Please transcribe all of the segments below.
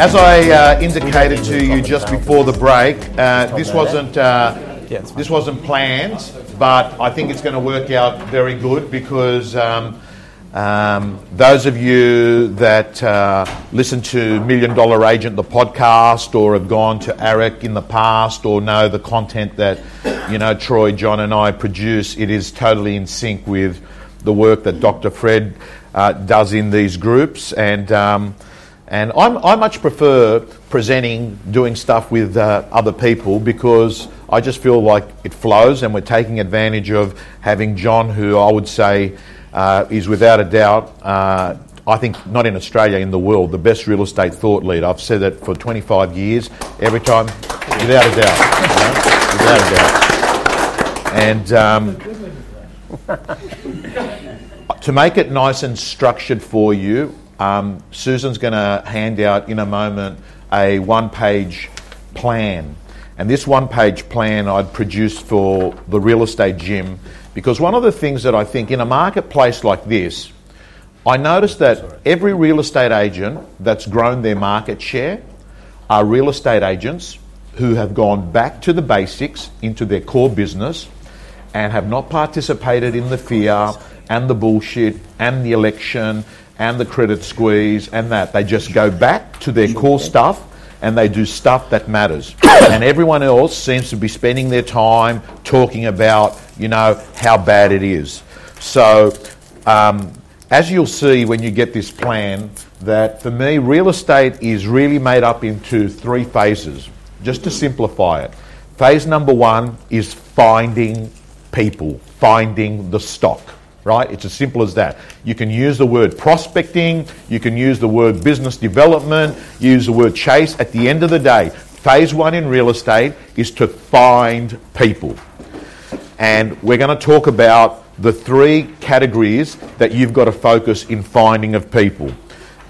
As I uh, indicated to you just before the break, uh, this wasn't uh, this wasn't planned, but I think it's going to work out very good because um, um, those of you that uh, listen to Million Dollar Agent, the podcast, or have gone to AREC in the past, or know the content that you know Troy, John, and I produce, it is totally in sync with the work that Dr. Fred uh, does in these groups, and. Um, and I'm, i much prefer presenting, doing stuff with uh, other people because I just feel like it flows and we're taking advantage of having John, who I would say uh, is without a doubt, uh, I think not in Australia, in the world, the best real estate thought leader. I've said that for 25 years, every time, without a doubt. You know, without a doubt. And um, to make it nice and structured for you, um, Susan's going to hand out in a moment a one page plan. And this one page plan I'd produced for the real estate gym because one of the things that I think in a marketplace like this, I noticed that every real estate agent that's grown their market share are real estate agents who have gone back to the basics into their core business and have not participated in the fear and the bullshit and the election and the credit squeeze and that. They just go back to their core stuff and they do stuff that matters. and everyone else seems to be spending their time talking about, you know, how bad it is. So, um, as you'll see when you get this plan, that for me, real estate is really made up into three phases, just to simplify it. Phase number one is finding people, finding the stock right? It's as simple as that. You can use the word prospecting, you can use the word business development, use the word chase. At the end of the day, phase one in real estate is to find people. And we're going to talk about the three categories that you've got to focus in finding of people.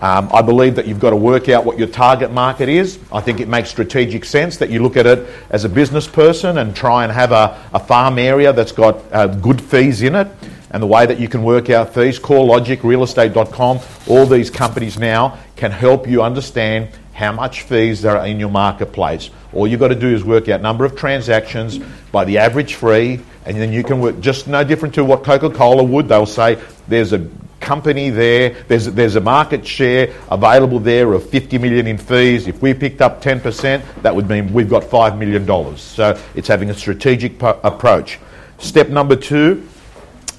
Um, I believe that you've got to work out what your target market is. I think it makes strategic sense that you look at it as a business person and try and have a, a farm area that's got uh, good fees in it and the way that you can work out fees. CoreLogic, realestate.com, all these companies now can help you understand how much fees there are in your marketplace. All you've got to do is work out number of transactions by the average fee, and then you can work just no different to what Coca-Cola would. They'll say there's a company there, there's, there's a market share available there of 50 million in fees. If we picked up 10%, that would mean we've got $5 million. So it's having a strategic po- approach. Step number two,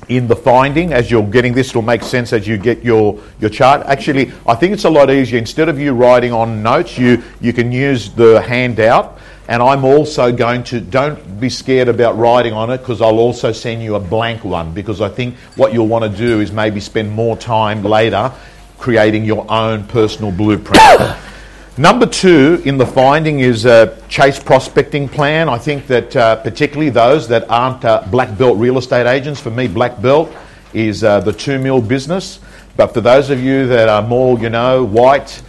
in the finding as you're getting this. It'll make sense as you get your your chart. Actually i think it's a lot easier. Instead of you writing on notes you you can use the handout. And i'm also going to don't be scared about writing on it because i'll also send you a blank one. Because i think what you'll want to do is maybe spend more time later creating your own personal blueprint Number two in the finding is a chase prospecting plan. I think that uh, particularly those that aren't uh, black belt real estate agents, for me, black belt is uh, the two mil business. But for those of you that are more, you know, white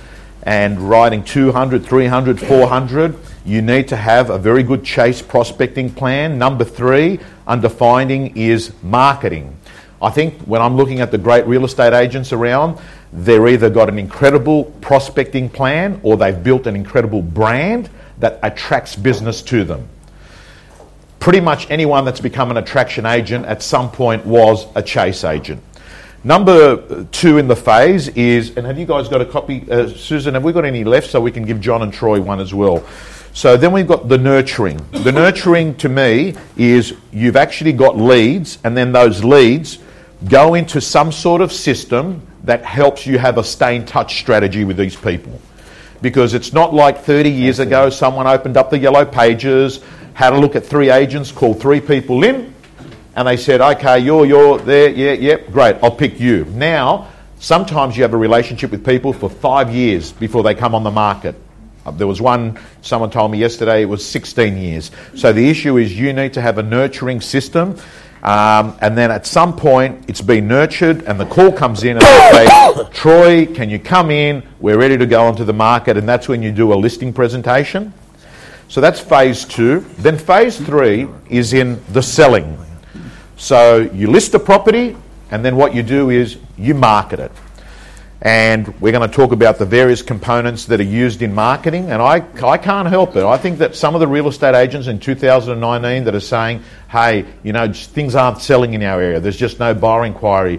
and writing 200, 300, 400, you need to have a very good chase prospecting plan. Number three under finding is marketing. I think when I'm looking at the great real estate agents around, they're either got an incredible prospecting plan or they've built an incredible brand that attracts business to them. Pretty much anyone that's become an attraction agent at some point was a chase agent. Number two in the phase is, and have you guys got a copy? Uh, Susan, have we got any left so we can give John and Troy one as well? So then we've got the nurturing. The nurturing to me is you've actually got leads, and then those leads go into some sort of system that helps you have a stay in touch strategy with these people. Because it's not like 30 years ago someone opened up the yellow pages, had a look at three agents, called three people in, and they said, okay, you're, you're there, yeah, yeah, great, I'll pick you. Now, sometimes you have a relationship with people for five years before they come on the market. Uh, there was one, someone told me yesterday, it was 16 years. So the issue is you need to have a nurturing system um, and then at some point, it's been nurtured, and the call comes in, and they say, Troy, can you come in? We're ready to go onto the market. And that's when you do a listing presentation. So that's phase two. Then phase three is in the selling. So you list a property, and then what you do is you market it. And we're going to talk about the various components that are used in marketing. And I, I can't help it. I think that some of the real estate agents in 2019 that are saying, hey, you know, things aren't selling in our area, there's just no buyer inquiry.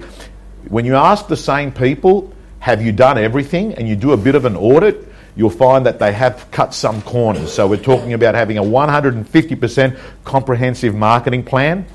When you ask the same people, have you done everything, and you do a bit of an audit, you'll find that they have cut some corners. So we're talking about having a 150% comprehensive marketing plan.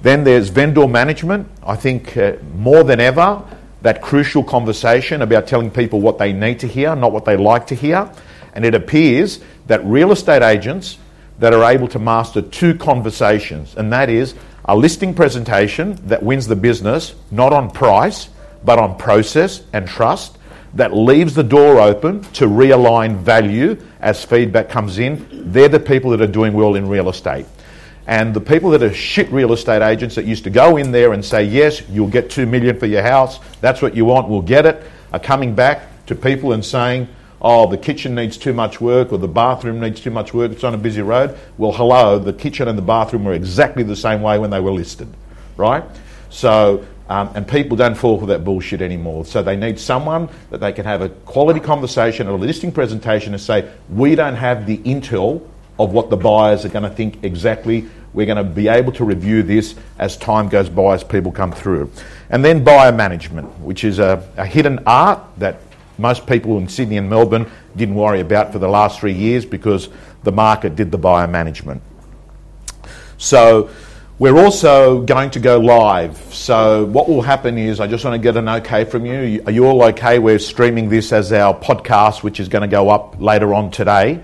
Then there's vendor management. I think uh, more than ever, that crucial conversation about telling people what they need to hear, not what they like to hear. And it appears that real estate agents that are able to master two conversations, and that is a listing presentation that wins the business, not on price, but on process and trust, that leaves the door open to realign value as feedback comes in. They're the people that are doing well in real estate. And the people that are shit real estate agents that used to go in there and say, yes, you'll get two million for your house, that's what you want, we'll get it, are coming back to people and saying, oh, the kitchen needs too much work or the bathroom needs too much work, it's on a busy road. Well, hello, the kitchen and the bathroom were exactly the same way when they were listed, right? So, um, and people don't fall for that bullshit anymore. So they need someone that they can have a quality conversation or a listing presentation and say, we don't have the intel of what the buyers are going to think exactly we're going to be able to review this as time goes by, as people come through. And then buyer management, which is a, a hidden art that most people in Sydney and Melbourne didn't worry about for the last three years because the market did the buyer management. So we're also going to go live. So what will happen is, I just want to get an okay from you. Are you all okay? We're streaming this as our podcast, which is going to go up later on today.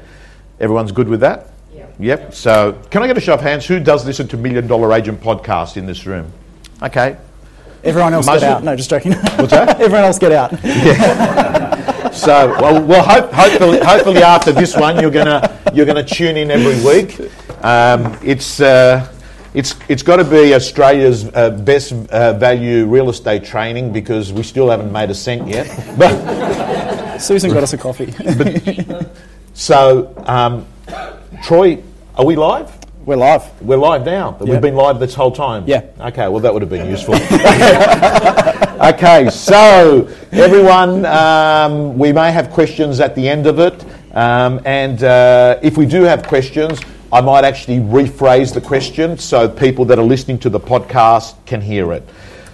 Everyone's good with that? Yep. So, can I get a show of hands? Who does listen to Million Dollar Agent podcast in this room? Okay. Everyone else Most get out. No, just joking. What's that? Everyone else get out. Yeah. so, well, well hope, hopefully, hopefully after this one, you're gonna you're gonna tune in every week. Um, it's. Uh, it's, it's got to be Australia's uh, best uh, value real estate training because we still haven't made a cent yet. But Susan got us a coffee. but, so um, Troy, are we live? We're live. We're live now, but we've been live this whole time. Yeah. Okay, well, that would have been useful. okay, so everyone, um, we may have questions at the end of it. Um, and uh, if we do have questions, I might actually rephrase the question so people that are listening to the podcast can hear it.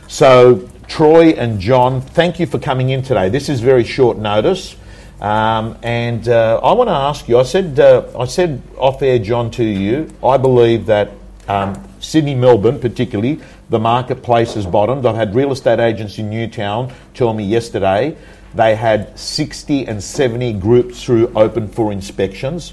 So, Troy and John, thank you for coming in today. This is very short notice. Um, and uh, I want to ask you. I said, uh, I said off air, John, to you. I believe that um, Sydney, Melbourne, particularly, the marketplace has bottomed. I've had real estate agents in Newtown tell me yesterday they had 60 and 70 groups through open for inspections.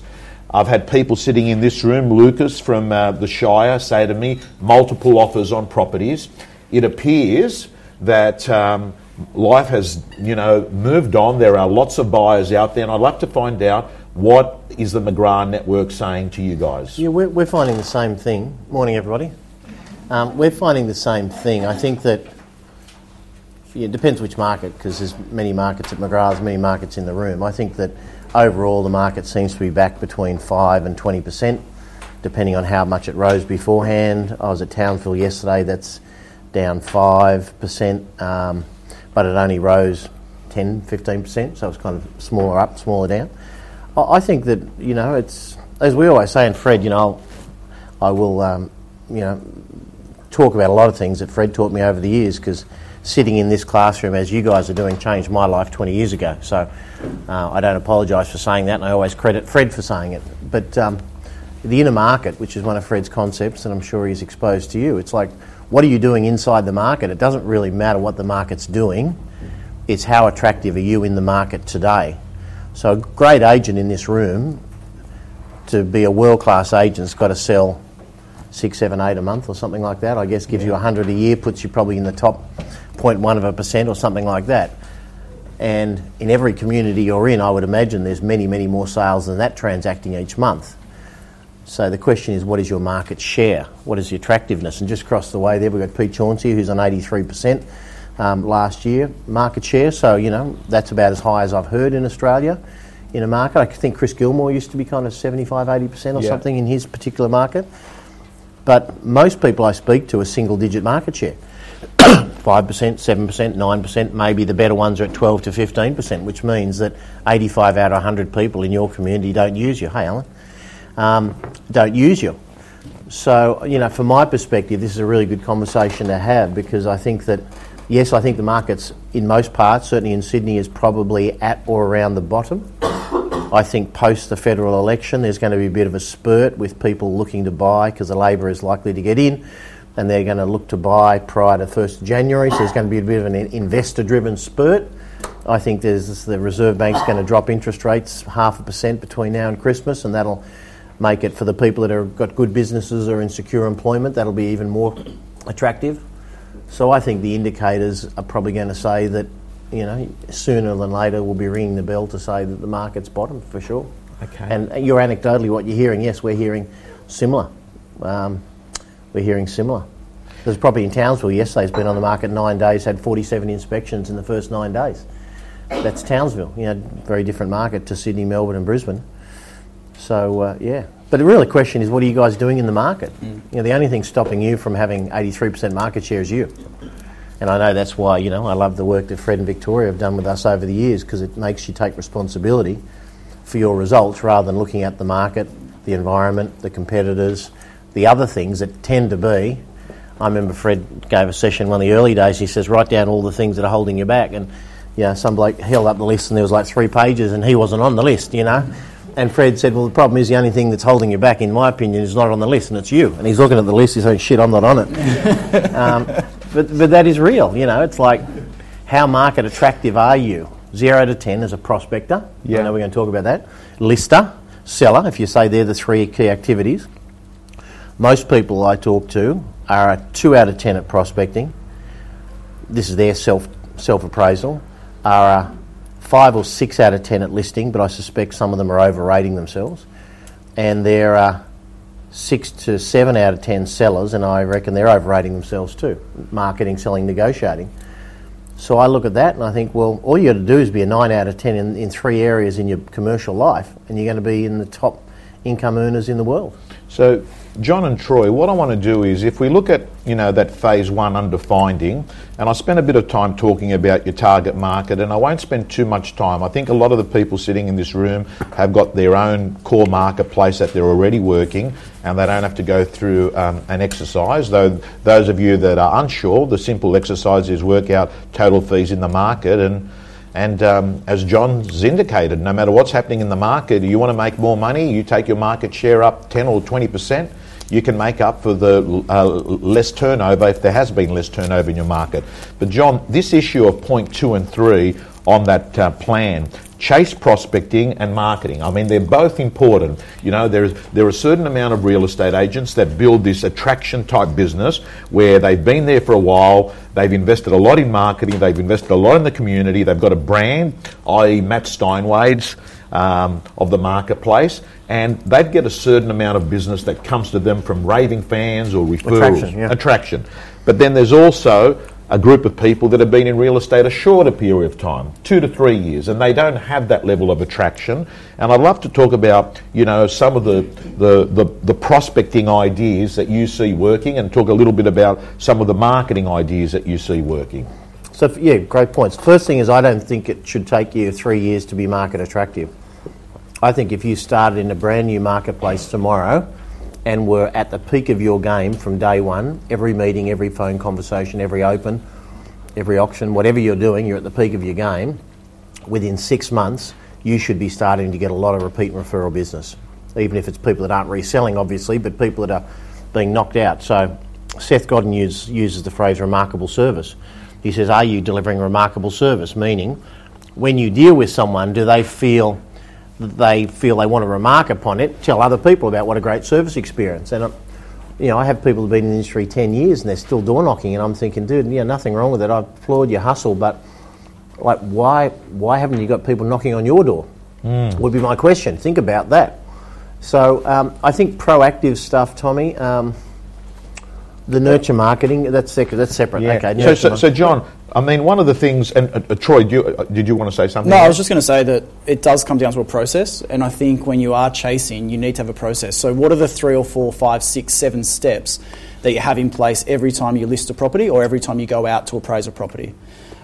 I've had people sitting in this room, Lucas from uh, the Shire, say to me, multiple offers on properties. It appears that um, life has, you know, moved on. There are lots of buyers out there, and I'd like to find out what is the McGrath network saying to you guys. Yeah, we're, we're finding the same thing. Morning, everybody. Um, we're finding the same thing. I think that yeah, it depends which market, because there's many markets at McGrath's, many markets in the room. I think that overall the market seems to be back between five and twenty percent, depending on how much it rose beforehand. I was at Townsville yesterday. That's down five percent. Um, but it only rose 10, 15%, so it's kind of smaller up, smaller down. I think that, you know, it's, as we always say, and Fred, you know, I'll, I will, um, you know, talk about a lot of things that Fred taught me over the years because sitting in this classroom as you guys are doing changed my life 20 years ago. So uh, I don't apologise for saying that, and I always credit Fred for saying it. But um, the inner market, which is one of Fred's concepts, and I'm sure he's exposed to you, it's like what are you doing inside the market? It doesn't really matter what the market's doing, it's how attractive are you in the market today. So, a great agent in this room, to be a world class agent, has got to sell six, seven, eight a month or something like that. I guess gives yeah. you 100 a year, puts you probably in the top 0.1 of a percent or something like that. And in every community you're in, I would imagine there's many, many more sales than that transacting each month. So the question is, what is your market share? What is the attractiveness? And just across the way there, we've got Pete Chauncey, who's on 83% um, last year market share. So, you know, that's about as high as I've heard in Australia in a market. I think Chris Gilmore used to be kind of 75, 80% or yeah. something in his particular market. But most people I speak to are single digit market share. 5%, 7%, 9%. Maybe the better ones are at 12 to 15%, which means that 85 out of 100 people in your community don't use you. Hey, Alan. Um, don't use you. So, you know, from my perspective, this is a really good conversation to have because I think that, yes, I think the markets in most parts, certainly in Sydney, is probably at or around the bottom. I think post the federal election, there's going to be a bit of a spurt with people looking to buy because the Labor is likely to get in and they're going to look to buy prior to 1st January. So there's going to be a bit of an investor driven spurt. I think there's the Reserve Bank's going to drop interest rates half a percent between now and Christmas, and that'll make it for the people that have got good businesses or in secure employment, that'll be even more attractive. So I think the indicators are probably going to say that, you know, sooner than later we'll be ringing the bell to say that the market's bottom for sure. Okay. And you're anecdotally what you're hearing. Yes, we're hearing similar. Um, we're hearing similar. There's property in Townsville yesterday has been on the market nine days, had 47 inspections in the first nine days. That's Townsville, you know, very different market to Sydney, Melbourne, and Brisbane. So uh, yeah, but the real question is, what are you guys doing in the market? Mm. You know, the only thing stopping you from having 83% market share is you. And I know that's why you know I love the work that Fred and Victoria have done with us over the years because it makes you take responsibility for your results rather than looking at the market, the environment, the competitors, the other things that tend to be. I remember Fred gave a session one of the early days. He says, write down all the things that are holding you back. And you know, some bloke held up the list and there was like three pages and he wasn't on the list, you know. And Fred said, well, the problem is the only thing that's holding you back, in my opinion, is not on the list and it's you. And he's looking at the list, he's saying, shit, I'm not on it. um, but, but that is real, you know. It's like, how market attractive are you? Zero to ten as a prospector. Yeah. I know we're going to talk about that. Lister, seller, if you say they're the three key activities most people I talk to are a 2 out of 10 at prospecting. This is their self self appraisal. Are a 5 or 6 out of 10 at listing, but I suspect some of them are overrating themselves. And there are 6 to 7 out of 10 sellers, and I reckon they're overrating themselves too marketing, selling, negotiating. So I look at that and I think, well, all you got to do is be a 9 out of 10 in, in three areas in your commercial life, and you're going to be in the top income earners in the world. So John and Troy, what I want to do is if we look at you know that phase one under finding, and I spent a bit of time talking about your target market, and I won't spend too much time. I think a lot of the people sitting in this room have got their own core marketplace that they're already working, and they don't have to go through um, an exercise. Though those of you that are unsure, the simple exercise is work out total fees in the market and and um, as John's indicated, no matter what's happening in the market, you want to make more money, you take your market share up 10 or 20%, you can make up for the uh, less turnover if there has been less turnover in your market. But, John, this issue of point two and three on that uh, plan chase prospecting and marketing. I mean, they're both important. You know, there's there are a certain amount of real estate agents that build this attraction type business where they've been there for a while, they've invested a lot in marketing, they've invested a lot in the community, they've got a brand, i.e., Matt Steinwade's um, of the marketplace, and they'd get a certain amount of business that comes to them from raving fans or referrals. Attraction, yeah. Attraction. But then there's also a group of people that have been in real estate a shorter period of time, two to three years, and they don't have that level of attraction. And I'd love to talk about, you know, some of the, the, the, the, prospecting ideas that you see working and talk a little bit about some of the marketing ideas that you see working. So, yeah, great points. First thing is, I don't think it should take you three years to be market attractive. I think if you started in a brand new marketplace tomorrow, and were at the peak of your game from day one. Every meeting, every phone conversation, every open, every auction, whatever you're doing, you're at the peak of your game. Within six months, you should be starting to get a lot of repeat and referral business, even if it's people that aren't reselling, obviously, but people that are being knocked out. So Seth Godin use, uses the phrase remarkable service. He says, Are you delivering remarkable service? Meaning, when you deal with someone, do they feel they feel they want to remark upon it, tell other people about what a great service experience. And, uh, you know, I have people who've been in the industry 10 years and they're still door knocking, and I'm thinking, dude, yeah, nothing wrong with it. I applaud your hustle, but like, why, why haven't you got people knocking on your door? Mm. Would be my question. Think about that. So um, I think proactive stuff, Tommy. Um, The nurture marketing, that's sec- that's separate. Yeah. Okay. So, so, so, John, I mean, one of the things, and uh, uh, Troy, do you, uh, did you want to say something? No, I was just going to say that it does come down to a process, and I think when you are chasing, you need to have a process. So, what are the three or four, five, six, seven steps that you have in place every time you list a property or every time you go out to appraise a property?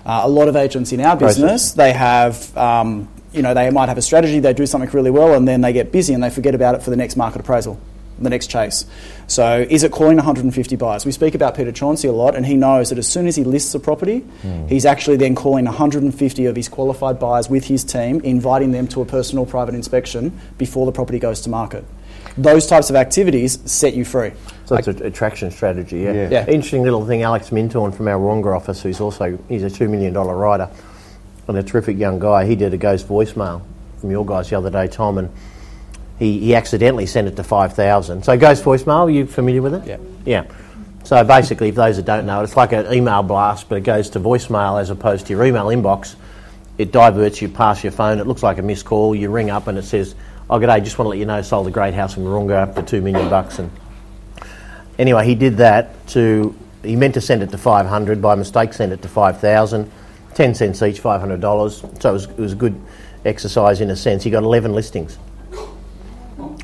Uh, a lot of agents in our Process. business, they have, um, you know, they might have a strategy, they do something really well, and then they get busy and they forget about it for the next market appraisal, the next chase. So, is it calling 150 buyers? We speak about Peter Chauncey a lot, and he knows that as soon as he lists a property, hmm. he's actually then calling 150 of his qualified buyers with his team, inviting them to a personal private inspection before the property goes to market. Those types of activities set you free. So it's an attraction strategy, yeah. Yeah. Yeah. Interesting little thing. Alex Mintorn from our Wonga office, who's also he's a two million dollar writer and a terrific young guy. He did a ghost voicemail from your guys the other day, Tom, and he, he accidentally sent it to five thousand. So ghost voicemail, are you familiar with it? Yeah. Yeah. So basically, if those that don't know it, it's like an email blast, but it goes to voicemail as opposed to your email inbox. It diverts you past your phone. It looks like a missed call. You ring up and it says, "Oh, g'day, just want to let you know, sold a great house in Wahroonga for two million bucks." And anyway, he did that to. He meant to send it to 500 by mistake, sent it to 5,000, 10 cents each, $500. So it was, it was a good exercise in a sense. He got 11 listings.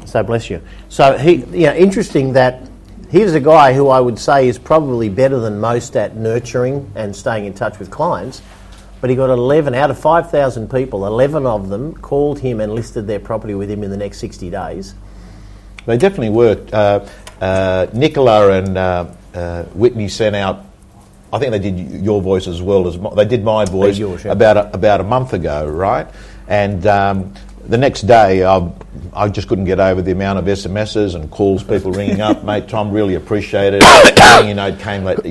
So bless you. So he, you know, interesting that here's a guy who I would say is probably better than most at nurturing and staying in touch with clients. But he got 11 out of 5,000 people, 11 of them called him and listed their property with him in the next 60 days. They definitely worked. Uh, uh, Nicola and uh, uh, Whitney sent out. I think they did your voice as well as my, they did my voice yours, yeah. about a, about a month ago, right? And um, the next day, I, I just couldn't get over the amount of SMSs and calls, people ringing up. Mate, Tom, really appreciate it. you know, it came at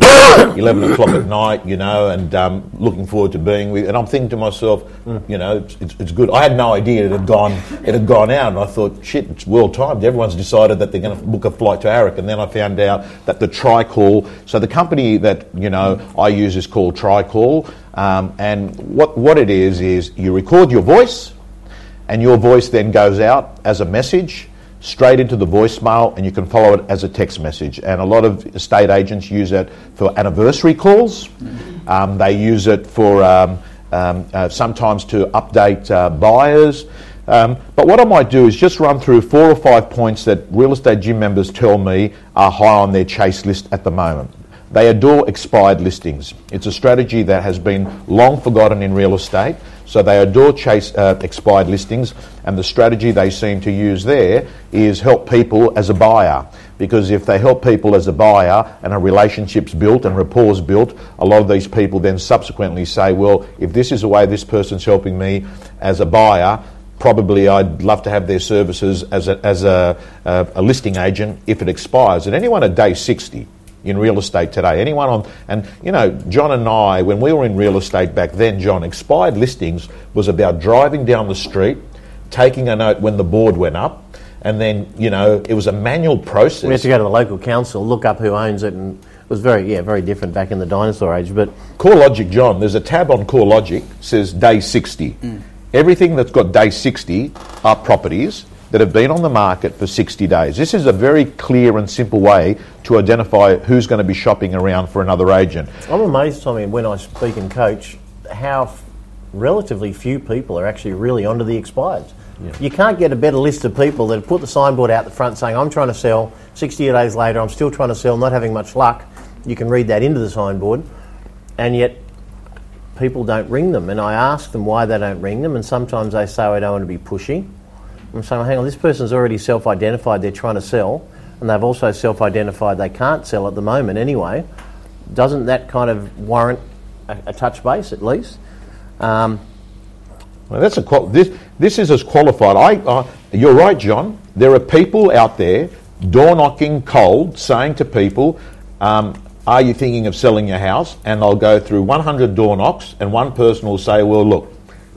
eleven o'clock at night, you know, and um, looking forward to being with. And I'm thinking to myself, you know, it's, it's, good. I had no idea it had gone it had gone out, and I thought, shit, it's well timed. Everyone's decided that they're going to book a flight to AREC, and then I found out that the Tricall. So the company that you know I use is called Tricall, um, and what what it is is you record your voice and your voice then goes out as a message straight into the voicemail and you can follow it as a text message and a lot of estate agents use it for anniversary calls um, they use it for um, um, uh, sometimes to update uh, buyers um, but what I might do is just run through four or five points that real estate gym members tell me are high on their chase list at the moment. They adore expired listings. It's a strategy that has been long forgotten in real estate. So they adore chase uh, expired listings, and the strategy they seem to use there is help people as a buyer. Because if they help people as a buyer and a relationship's built and rapport's built, a lot of these people then subsequently say, well, if this is the way this person's helping me as a buyer, probably I'd love to have their services as a, as a, a, a listing agent if it expires. And anyone at day 60 in real estate today, anyone on, and you know, John and I, when we were in real estate back then, John, expired listings was about driving down the street, taking a note when the board went up, and then, you know, it was a manual process. We had to go to the local council, look up who owns it, and it was very, yeah, very different back in the dinosaur age. But CoreLogic, John, there's a tab on CoreLogic says day 60. Mm. Everything that's got day 60 are properties that have been on the market for 60 days. This is a very clear and simple way to identify who's going to be shopping around for another agent. I'm amazed, Tommy, when I speak and coach, how f- relatively few people are actually really onto the expireds. You can't get a better list of people that have put the signboard out the front saying, I'm trying to sell, 60 days later, I'm still trying to sell, not having much luck. You can read that into the signboard, and yet people don't ring them. And I ask them why they don't ring them, and sometimes they say, I don't want to be pushy. I'm saying, hang on, this person's already self identified they're trying to sell, and they've also self identified they can't sell at the moment anyway. Doesn't that kind of warrant a, a touch base at least? Um, Well, that's a qual- this. This is as qualified. I, uh, you're right, John. There are people out there door knocking cold, saying to people, um, "Are you thinking of selling your house?" And they'll go through 100 door knocks, and one person will say, "Well, look,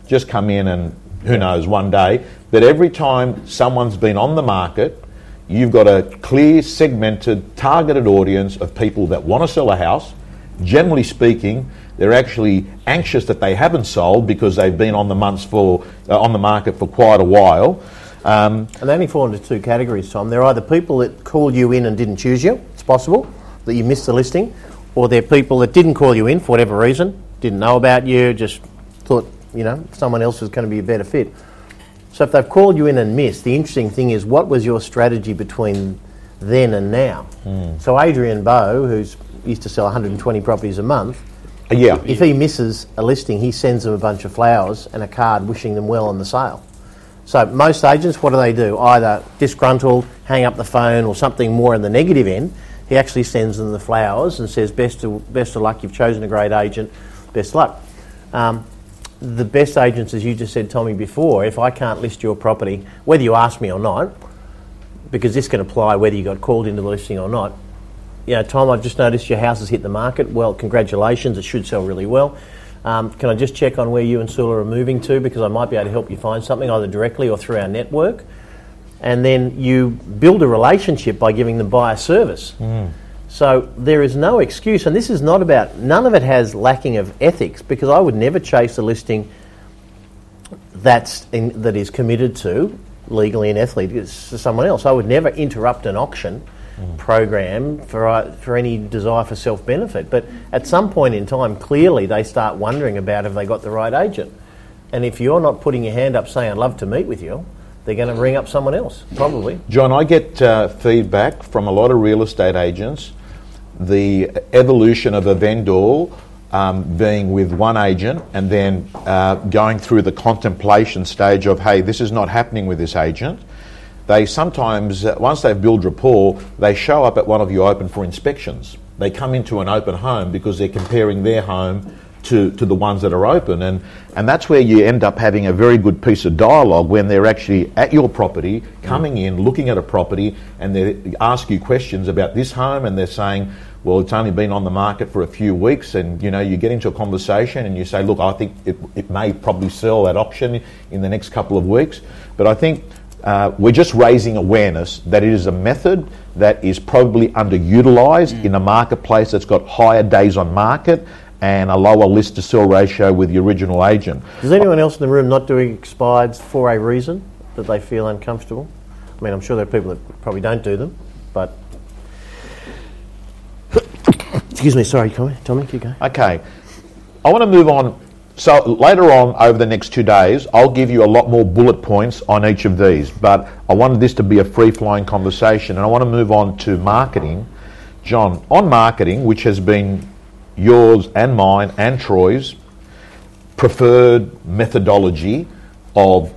just come in and who knows one day." that every time someone's been on the market, you've got a clear, segmented, targeted audience of people that want to sell a house. Generally speaking, they're actually anxious that they haven't sold because they've been on the months for uh, on the market for quite a while. Um, and they only fall into two categories, Tom. They're either people that called you in and didn't choose you, it's possible. that you missed the listing, or they're people that didn't call you in for whatever reason, didn't know about you, just thought you know someone else was going to be a better fit. So if they've called you in and missed, the interesting thing is what was your strategy between then and now? So Adrian Bo, who's used to sell 120 properties a month, yeah. if he misses a listing, he sends them a bunch of flowers and a card wishing them well on the sale. So most agents, what do they do? Either disgruntled, hang up the phone, or something more in the negative end. He actually sends them the flowers and says, "Best of, best of luck. You've chosen a great agent. Best luck." Um, the best agents, as you just said, Tommy, before, if I can't list your property, whether you ask me or not, because this can apply whether you got called into the listing or not. You know, Tom, I've just noticed your house has hit the market. Well, congratulations, it should sell really well. Um, can I just check on where you and Sula are moving to because I might be able to help you find something either directly or through our network. And then you build a relationship by giving them buyer service. So there is no excuse, and this is not about, none of it has lacking of ethics because I would never chase a listing that's in, that is committed to legally and ethically to someone else. I would never interrupt an auction program for uh, for any desire for self benefit. But at some point in time, clearly they start wondering about have they got the right agent. And if you're not putting your hand up saying I'd love to meet with you, they're going to ring up someone else probably. John, I get uh, feedback from a lot of real estate agents. The evolution of a vendor um, being with one agent and then uh, going through the contemplation stage of, hey, this is not happening with this agent. They sometimes, uh, once they've built rapport, they show up at one of you open for inspections. They come into an open home because they're comparing their home to, to the ones that are open. And, and that's where you end up having a very good piece of dialogue when they're actually at your property, coming in, looking at a property, and they ask you questions about this home, and they're saying, well, it's only been on the market for a few weeks, and you know, you get into a conversation and you say, look, I think it, it may probably sell at auction in the next couple of weeks. But I think uh, we're just raising awareness that it is a method that is probably underutilized in a marketplace that's got higher days on market and a lower list to sell ratio with the original agent. Is anyone else in the room not doing expireds for a reason that they feel uncomfortable? I mean, I'm sure there are people that probably don't do them, but. Excuse me, sorry, Tommy. Keep going. Okay, I want to move on. So later on, over the next two days, I'll give you a lot more bullet points on each of these. But I wanted this to be a free-flowing conversation, and I want to move on to marketing. John, on marketing, which has been yours and mine and Troy's preferred methodology of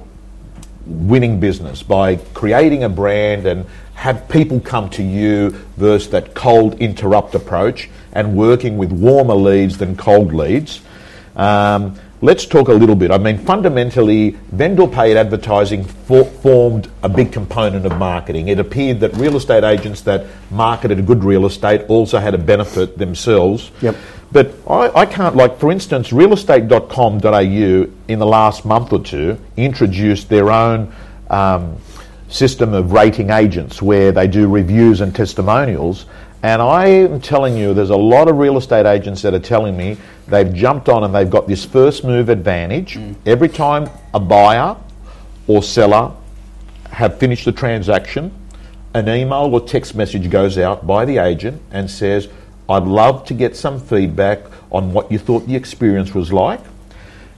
winning business by creating a brand and have people come to you versus that cold interrupt approach and working with warmer leads than cold leads. Um, let's talk a little bit. I mean, fundamentally, vendor paid advertising for, formed a big component of marketing. It appeared that real estate agents that marketed good real estate also had a benefit themselves. Yep. But I, I can't, like, for instance, realestate.com.au in the last month or two introduced their own um, system of rating agents where they do reviews and testimonials. And I am telling you, there's a lot of real estate agents that are telling me they've jumped on and they've got this first move advantage. Mm. Every time a buyer or seller have finished the transaction, an email or text message goes out by the agent and says, I'd love to get some feedback on what you thought the experience was like.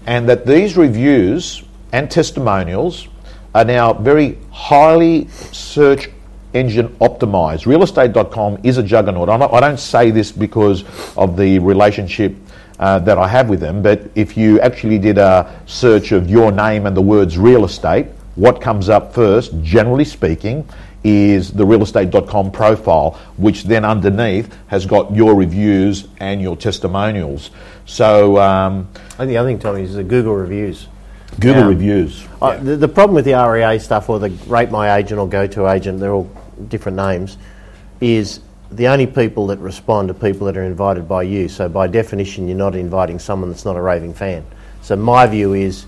And that these reviews and testimonials are now very highly search engine optimized. Realestate.com is a juggernaut. I don't say this because of the relationship uh, that I have with them, but if you actually did a search of your name and the words real estate, what comes up first, generally speaking, is the realestate.com profile, which then underneath has got your reviews and your testimonials. So, um, I think the other thing, Tommy, is the Google reviews. Google Um, reviews. Uh, the, the problem with the REA stuff or the rate my agent or go to agent, they're all different names, is the only people that respond are people that are invited by you. So by definition, you're not inviting someone that's not a raving fan. So my view is,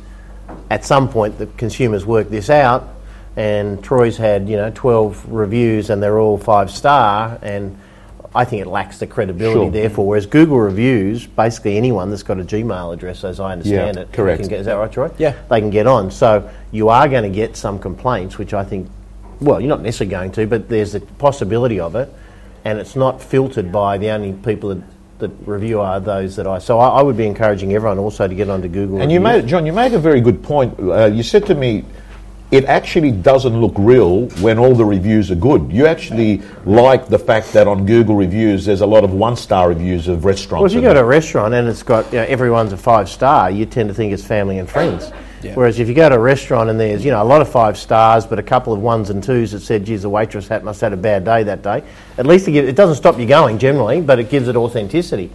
at some point, the consumers work this out, and Troy's had you know 12 reviews and they're all five star, and I think it lacks the credibility. Sure. Therefore, whereas Google reviews, basically anyone that's got a Gmail address, as I understand Yeah, it, correct. Can get, is that right, Troy? Yeah. they can get on. So you are going to get some complaints, which I think, well, you're not necessarily going to, but there's a possibility of it. and it's not filtered by the only people that, that review are those that I. So I, I would be encouraging everyone also to get onto Google. And you made, John, you made a very good point. Uh, you said to me, it actually doesn't look real when all the reviews are good. You actually like the fact that on Google reviews there's a lot of one-star reviews of restaurants. Well, if you go to a restaurant and it's got you know, everyone's a five star, you tend to think it's family and friends. Yeah. Whereas if you go to a restaurant and there's you know a lot of five stars, but a couple of ones and twos that said, "Geez, the waitress had must have had a bad day that day," at least it, gives, it doesn't stop you going generally, but it gives it authenticity.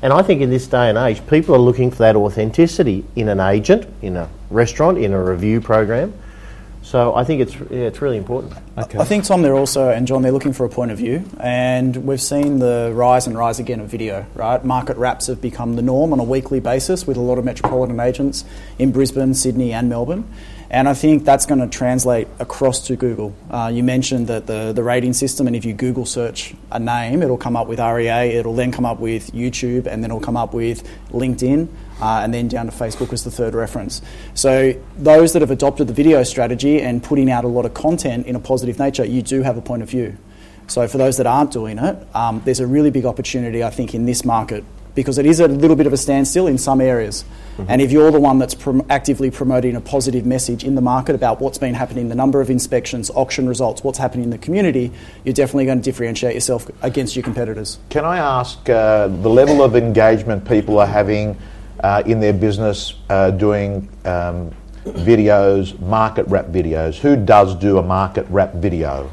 And I think in this day and age, people are looking for that authenticity in an agent, in a restaurant, in a review program. So I think it's yeah, it's really important. Okay. I think Tom, they're also and John, they're looking for a point of view, and we've seen the rise and rise again of video. Right, market wraps have become the norm on a weekly basis with a lot of metropolitan agents in Brisbane, Sydney, and Melbourne. And I think that's going to translate across to Google. Uh, you mentioned that the, the rating system, and if you Google search a name, it'll come up with REA, it'll then come up with YouTube, and then it'll come up with LinkedIn, uh, and then down to Facebook as the third reference. So, those that have adopted the video strategy and putting out a lot of content in a positive nature, you do have a point of view. So, for those that aren't doing it, um, there's a really big opportunity, I think, in this market because it is a little bit of a standstill in some areas. And if you're the one that's prom- actively promoting a positive message in the market about what's been happening, the number of inspections, auction results, what's happening in the community, you're definitely going to differentiate yourself against your competitors. Can I ask uh, the level of engagement people are having uh, in their business uh, doing um, videos, market wrap videos? Who does do a market wrap video?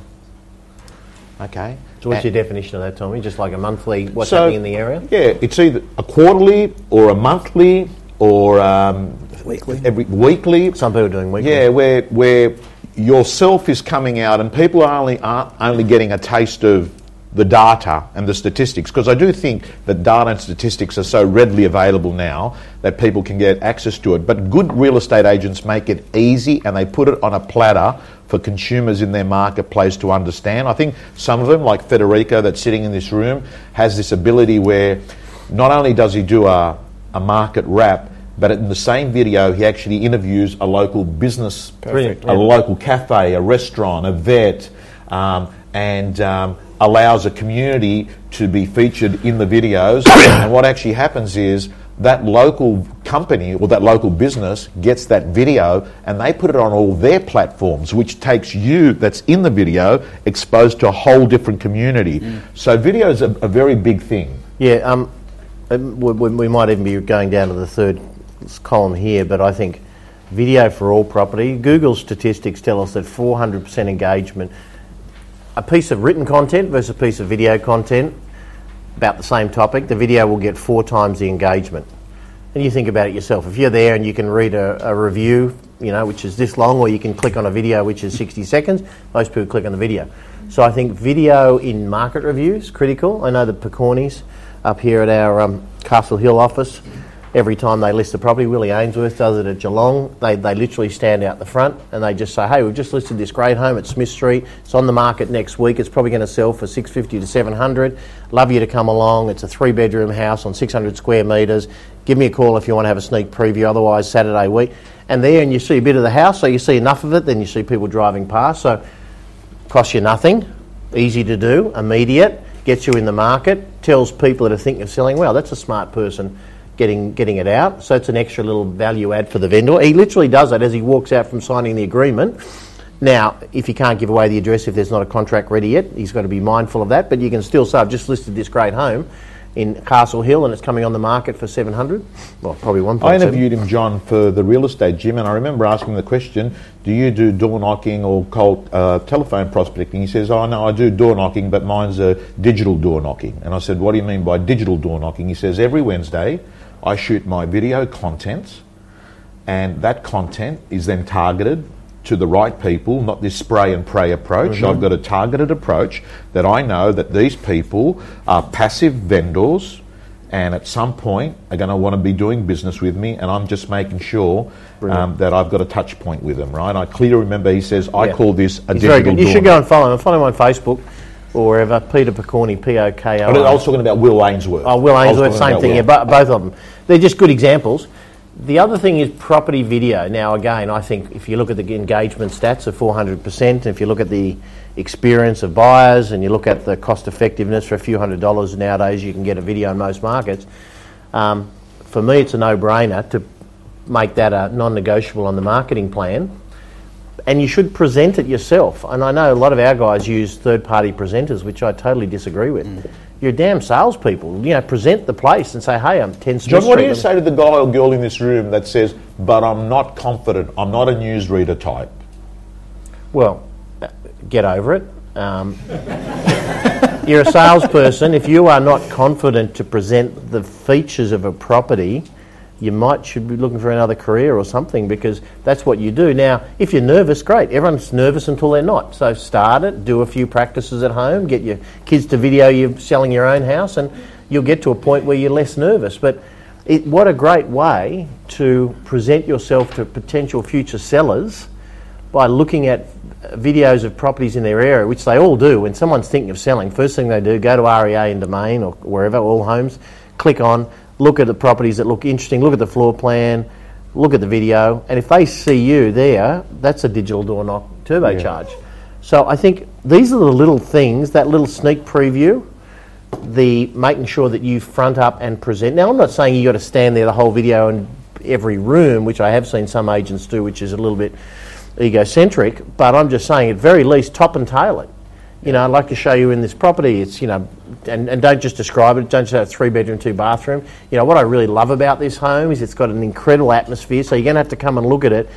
Okay. So what's And- your definition of that, Tommy? Just like a monthly, what's So- happening in the area? Yeah, it's either a quarterly or a monthly or um, Weekly. every weekly. Some people are doing weekly. Yeah, where where yourself is coming out and people are only are only getting a taste of the data and the statistics because I do think that data and statistics are so readily available now that people can get access to it. But good real estate agents make it easy and they put it on a platter for consumers in their marketplace to understand. I think some of them, like Federico, that's sitting in this room, has this ability where not only does he do a, a market wrap, but in the same video, he actually interviews a local business, Brilliant, a local cafe, a restaurant, a vet, um, and um, allows a community to be featured in the videos. and what actually happens is that local company or that local business gets that video and they put it on all their platforms, which takes you that's in the video exposed to a whole different community. So video is a, a very big thing. Yeah, um, um, we, we we might even be going down to the third column here, but I think video for all property. Google statistics tell us that 400% engagement. A piece of written content versus a piece of video content, about the same topic, the video will get four times the engagement. And you think about it yourself. If you're there and you can read a, a review, you know, which is this long, or you can click on a video which is 60 seconds, most people click on the video. So I think video in market reviews critical. I know the Pokornys up here at our um, Castle Hill office, every time they list a property, Willie Ainsworth does it at Geelong. They, they literally stand out the front and they just say, "Hey, we've just listed this great home at Smith Street. It's on the market next week. It's probably going to sell for 650 to 700. Love you to come along. It's a three-bedroom house on 600 square metres. Give me a call if you want to have a sneak preview. Otherwise, Saturday week." And there, and you see a bit of the house, so you see enough of it. Then you see people driving past. So costs you nothing, easy to do, immediate, gets you in the market, tells people that are thinking of selling, well, that's a smart person getting getting it out. So it's an extra little value add for the vendor. He literally does that as he walks out from signing the agreement. Now, if you can't give away the address if there's not a contract ready yet, he's got to be mindful of that. But you can still say, I've just listed this great home in Castle Hill and it's coming on the market for 700. Well, probably 1.7. I interviewed him, John, for the real estate gym, and I remember asking the question, "Do you do door knocking or cold uh, telephone prospecting?" He says, "Oh no, I do door knocking, but mine's a digital door knocking." And I said, "What do you mean by digital door knocking?" He says, "Every Wednesday, I shoot my video content, and that content is then targeted." To the right people, not this spray and pray approach. I've got a targeted approach that I know that these people are passive vendors and at some point are going to want to be doing business with me, and I'm just making sure um, that I've got a touch point with them, right? I clearly remember he says, I Yeah. call this a He's digital very good. You should go and follow him. Follow him on Facebook or wherever. Peter Pokorny, P O K O. But I was talking about Will Ainsworth. Oh, Will Ainsworth, same thing. Will. Yeah, bo- both of them. They're just good examples. The other thing is property video. Now, again, I think if you look at the engagement stats of 400%, if you look at the experience of buyers and you look at the cost effectiveness for a few hundred dollars nowadays, you can get a video in most markets. Um, for me, it's a no brainer to make that a non negotiable on the marketing plan. And you should present it yourself. And I know a lot of our guys use third party presenters, which I totally disagree with. Mm. You're damn salespeople. You know, present the place and say, hey, I'm 10 Smith John, what do you say to the guy or girl in this room that says, but I'm not confident, I'm not a newsreader type? Well, get over it. Um, you're a salesperson. If you are not confident to present the features of a property, you might should be looking for another career or something because that's what you do. Now, if you're nervous, great. Everyone's nervous until they're not. So start it, do a few practices at home, get your kids to video you selling your own house, and you'll get to a point where you're less nervous. But it, what a great way to present yourself to potential future sellers by looking at videos of properties in their area, which they all do. When someone's thinking of selling, first thing they do, go to REA and Domain or wherever, Allhomes, click on look at the properties that look interesting, look at the floor plan, look at the video, and if they see you there, that's a digital door knock turbocharge. Yeah. So I think these are the little things, that little sneak preview, the making sure that you front up and present. Now I'm not saying you got to stand there the whole video in every room, which I have seen some agents do, which is a little bit egocentric, but I'm just saying at very least top and tail it you know, I'd like to show you in this property. It's, you know, and, and don't just describe it, don't just have three bedroom, two bathroom. You know, what I really love about this home is it's got an incredible atmosphere, so you're going to have to come and look at it.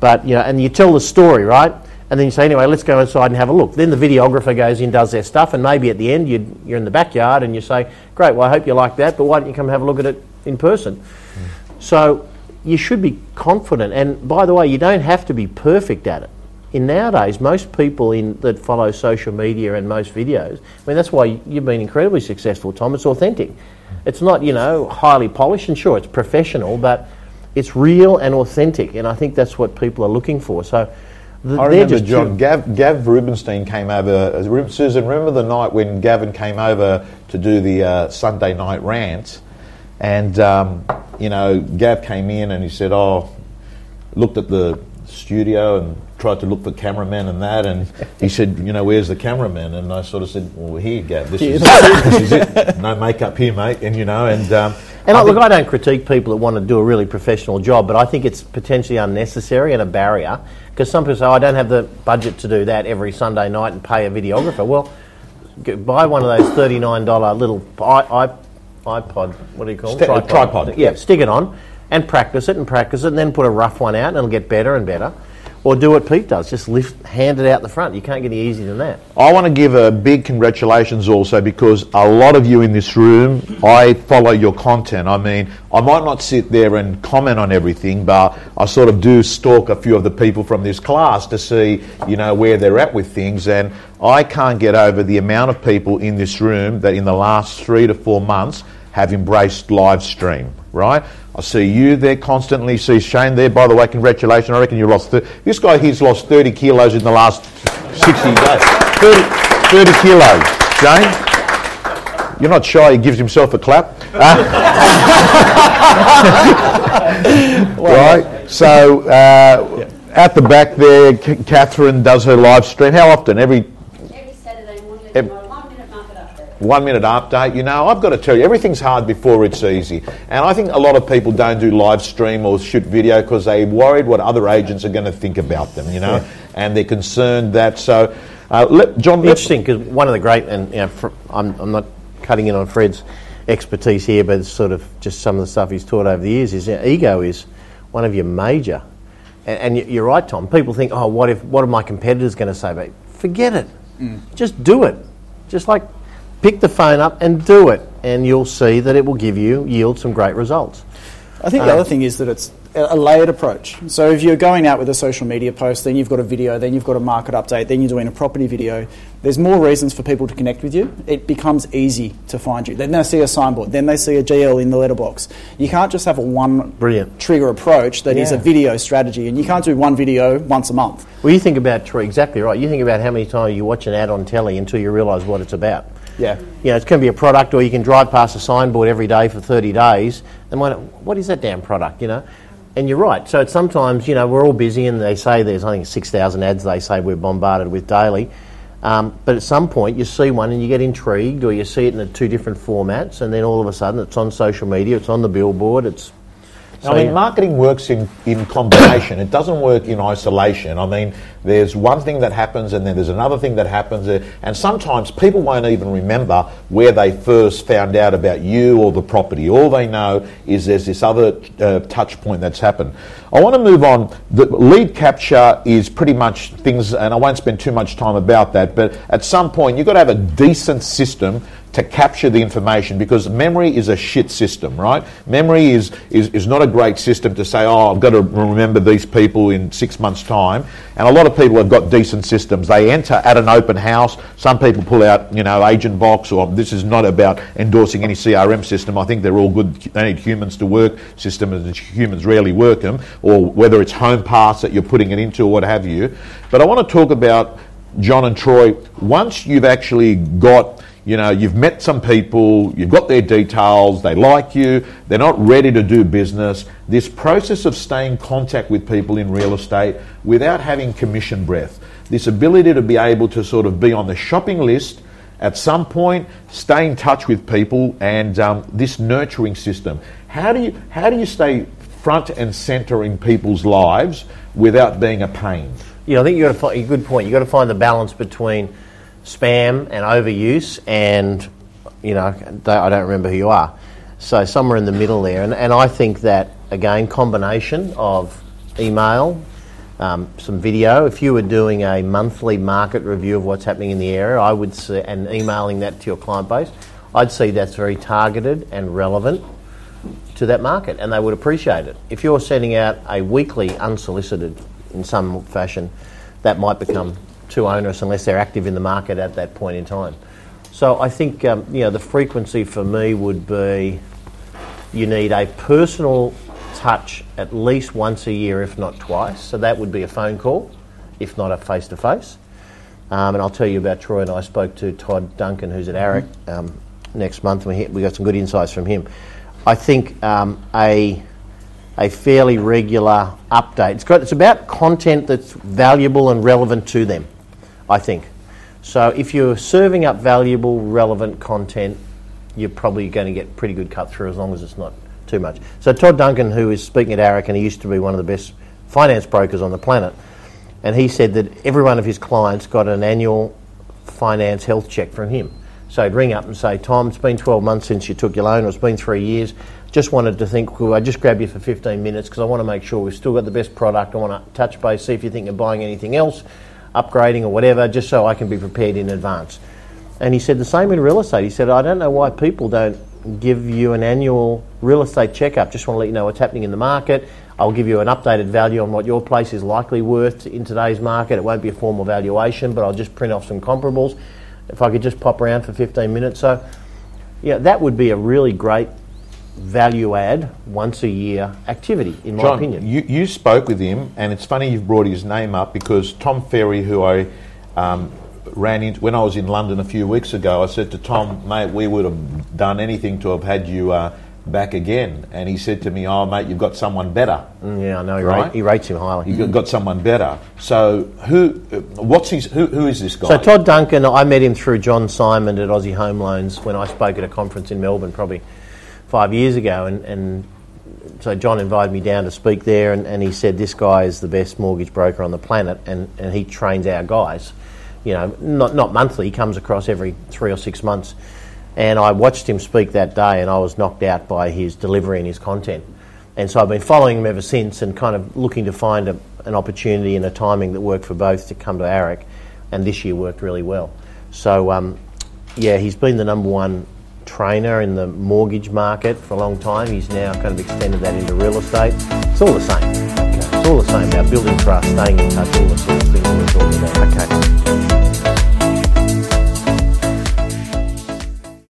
But, you know, and you tell the story, right? And then you say, anyway, let's go inside and have a look. Then the videographer goes in, does their stuff, and maybe at the end you are in the backyard and you say, great, well, I hope you like that, but why don't you come have a look at it in person? Mm. So you should be confident. And by the way, you don't have to be perfect at it in nowadays, most people in, that follow social media and most videos, I mean, that's why you've been incredibly successful, Tom. It's authentic. It's not, you know, highly polished, and sure, it's professional, but it's real and authentic, and I think that's what people are looking for. So, th- I remember, John, Gav, Gav Rubinstein came over. Uh, Susan, remember the night when Gavin came over to do the uh, Sunday night rant? And, um, you know, Gav came in and he said, Oh, looked at the studio and tried to look for cameramen and that, and he said, you know, where's the cameraman? And I sort of said, well, here you go. This, is, this is it. No makeup here, mate. And you know, and um, and I look, I don't critique people that want to do a really professional job, but I think it's potentially unnecessary and a barrier because some people say, oh, I don't have the budget to do that every Sunday night and pay a videographer. Well, buy one of those thirty-nine dollar little I, I, iPod. What do you call it? tripod. tripod. Yeah, stick it on and practice it and practice it, and then put a rough one out, and it'll get better and better. Or do what Pete does, just lift, hand it out the front. You can't get any easier than that. I want to give a big congratulations also because a lot of you in this room, I follow your content. I mean, I might not sit there and comment on everything, but I sort of do stalk a few of the people from this class to see, you know, where they're at with things. And I can't get over the amount of people in this room that in the last three to four months have embraced live stream, right? I see you there constantly. See Shane there. By the way, congratulations. I reckon you lost. Th- this guy here's lost 30 kilos in the last 60 days. 30, 30 kilos. Shane, you're not shy. He gives himself a clap. Uh, right. So uh, at the back there, Catherine does her live stream. How often? Every. Every Saturday morning. Every, one minute update. You know, I've got to tell you, everything's hard before it's easy. And I think a lot of people don't do live stream or shoot video because they're worried what other agents are going to think about them, you know, yeah. and they're concerned that. So, uh, let, John. Interesting because one of the great, and you know, for, I'm, I'm not cutting in on Fred's expertise here, but it's sort of just some of the stuff he's taught over the years is you know, ego is one of your major. And, and, you're right, Tom. People think, oh, what if what are my competitors going to say? But forget it. Mm. Just do it. Just like pick the phone up and do it, and you'll see that it will give you yield some great results. I think the um, other thing is that it's a layered approach. So if you're going out with a social media post, then you've got a video, then you've got a market update, then you're doing a property video. There's more reasons for people to connect with you. It becomes easy to find you. Then they see a signboard, then they see a GL in the letterbox. You can't just have a one Brilliant. trigger approach that yeah. is a video strategy, and you can't do one video once a month. Well, you think about exactly right. You think about how many times you watch an ad on telly until you realise what it's about. Yeah. You know, it's going to be a product, or you can drive past a signboard every day for 30 days and wonder, what is that damn product, you know? And you're right. So sometimes, you know, we're all busy and they say there's, I think, 6,000 ads they say we're bombarded with daily. Um, but at some point you see one and you get intrigued or you see it in two different formats and then all of a sudden it's on social media, it's on the billboard, it's... I mean, marketing works in, in combination. it doesn't work in isolation. I mean, there's one thing that happens and then there's another thing that happens. uh, And sometimes people won't even remember where they first found out about you or the property. All they know is there's this other uh, touch point that's happened. I want to move on. The lead capture is pretty much things, and I won't spend too much time about that, but at some point you've got to have a decent system to capture the information because memory is a shit system, right? Memory is, is, is not a great system to say, oh, I've got to remember these people in six months' time. And a lot of people have got decent systems. They enter at an open house. Some people pull out, you know, Agent Box, or this is not about endorsing any CRM system. I think they're all good. They need humans to work systems, and humans rarely work them, or whether it's home pass that you're putting it into, or what have you. But I want to talk about John and Troy. Once you've actually got you know, you've met some people, you've got their details, they like you, they're not ready to do business. This process of staying in contact with people in real estate without having commission breath, this ability to be able to sort of be on the shopping list at some point, stay in touch with people, and um, this nurturing system. How do you how do you stay front and centre in people's lives without being a pain? Yeah, I think you've got to find a good point. You've got to find the balance between spam and overuse, and you know, I don't remember who you are. So somewhere in the middle there, and, and I think that again, combination of email, um, some video. If you were doing a monthly market review of what's happening in the area, I would see, and emailing that to your client base, I'd see that's very targeted and relevant to that market, and they would appreciate it. If you're sending out a weekly unsolicited in some fashion, that might become too onerous unless they're active in the market at that point in time. So I think um, you know the frequency for me would be you need a personal touch at least once a year, if not twice. So that would be a phone call, if not a face to face. And I'll tell you about Troy and I spoke to Todd Duncan, who's at AREC um, next month, and we, we got some good insights from him. I think um, a a fairly regular update. It's got it's about content that's valuable and relevant to them. I think. So if you're serving up valuable, relevant content, you're probably going to get pretty good cut through as long as it's not too much. So Todd Duncan, who is speaking at AREC, and he used to be one of the best finance brokers on the planet, and he said that every one of his clients got an annual finance health check from him. So he'd ring up and say, Tom, it's been 12 months since you took your loan, or it's been three years. Just wanted to think, well, I just grab you for 15 minutes because I want to make sure we've still got the best product. I want to touch base, see if you think you're buying anything else upgrading or whatever, just so I can be prepared in advance. And he said the same in real estate. He said, I don't know why people don't give you an annual real estate checkup. Just want to let you know what's happening in the market. I'll give you an updated value on what your place is likely worth in today's market. It won't be a formal valuation, but I'll just print off some comparables. If I could just pop around for 15 minutes. So, yeah, that would be a really great value add once a year activity, in my John, opinion. You, you spoke with him, and it's funny you've brought his name up because Tom Ferry, who I um, ran into when I was in London a few weeks ago, I said to Tom, mate, we would have done anything to have had you uh, back again. And he said to me, oh, mate, you've got someone better. Mm, yeah, I know. He, Right? rate, he rates him highly. You've got someone better. So who, uh, what's his, who, who is this guy? So Todd Duncan, I met him through John Symond at Aussie Home Loans when I spoke at a conference in Melbourne probably five years ago, and, and so John invited me down to speak there, and, and he said this guy is the best mortgage broker on the planet, and, and he trains our guys. You know, not not monthly. He comes across every three or six months, and I watched him speak that day, and I was knocked out by his delivery and his content. And so I've been following him ever since, and kind of looking to find a, an opportunity and a timing that worked for both to come to AREC, and this year worked really well. So um, yeah, he's been the number one trainer in the mortgage market for a long time. He's now kind of extended that into real estate. It's all the same. It's all the same about building trust, staying in touch, all the sort of things we're talking about. Okay.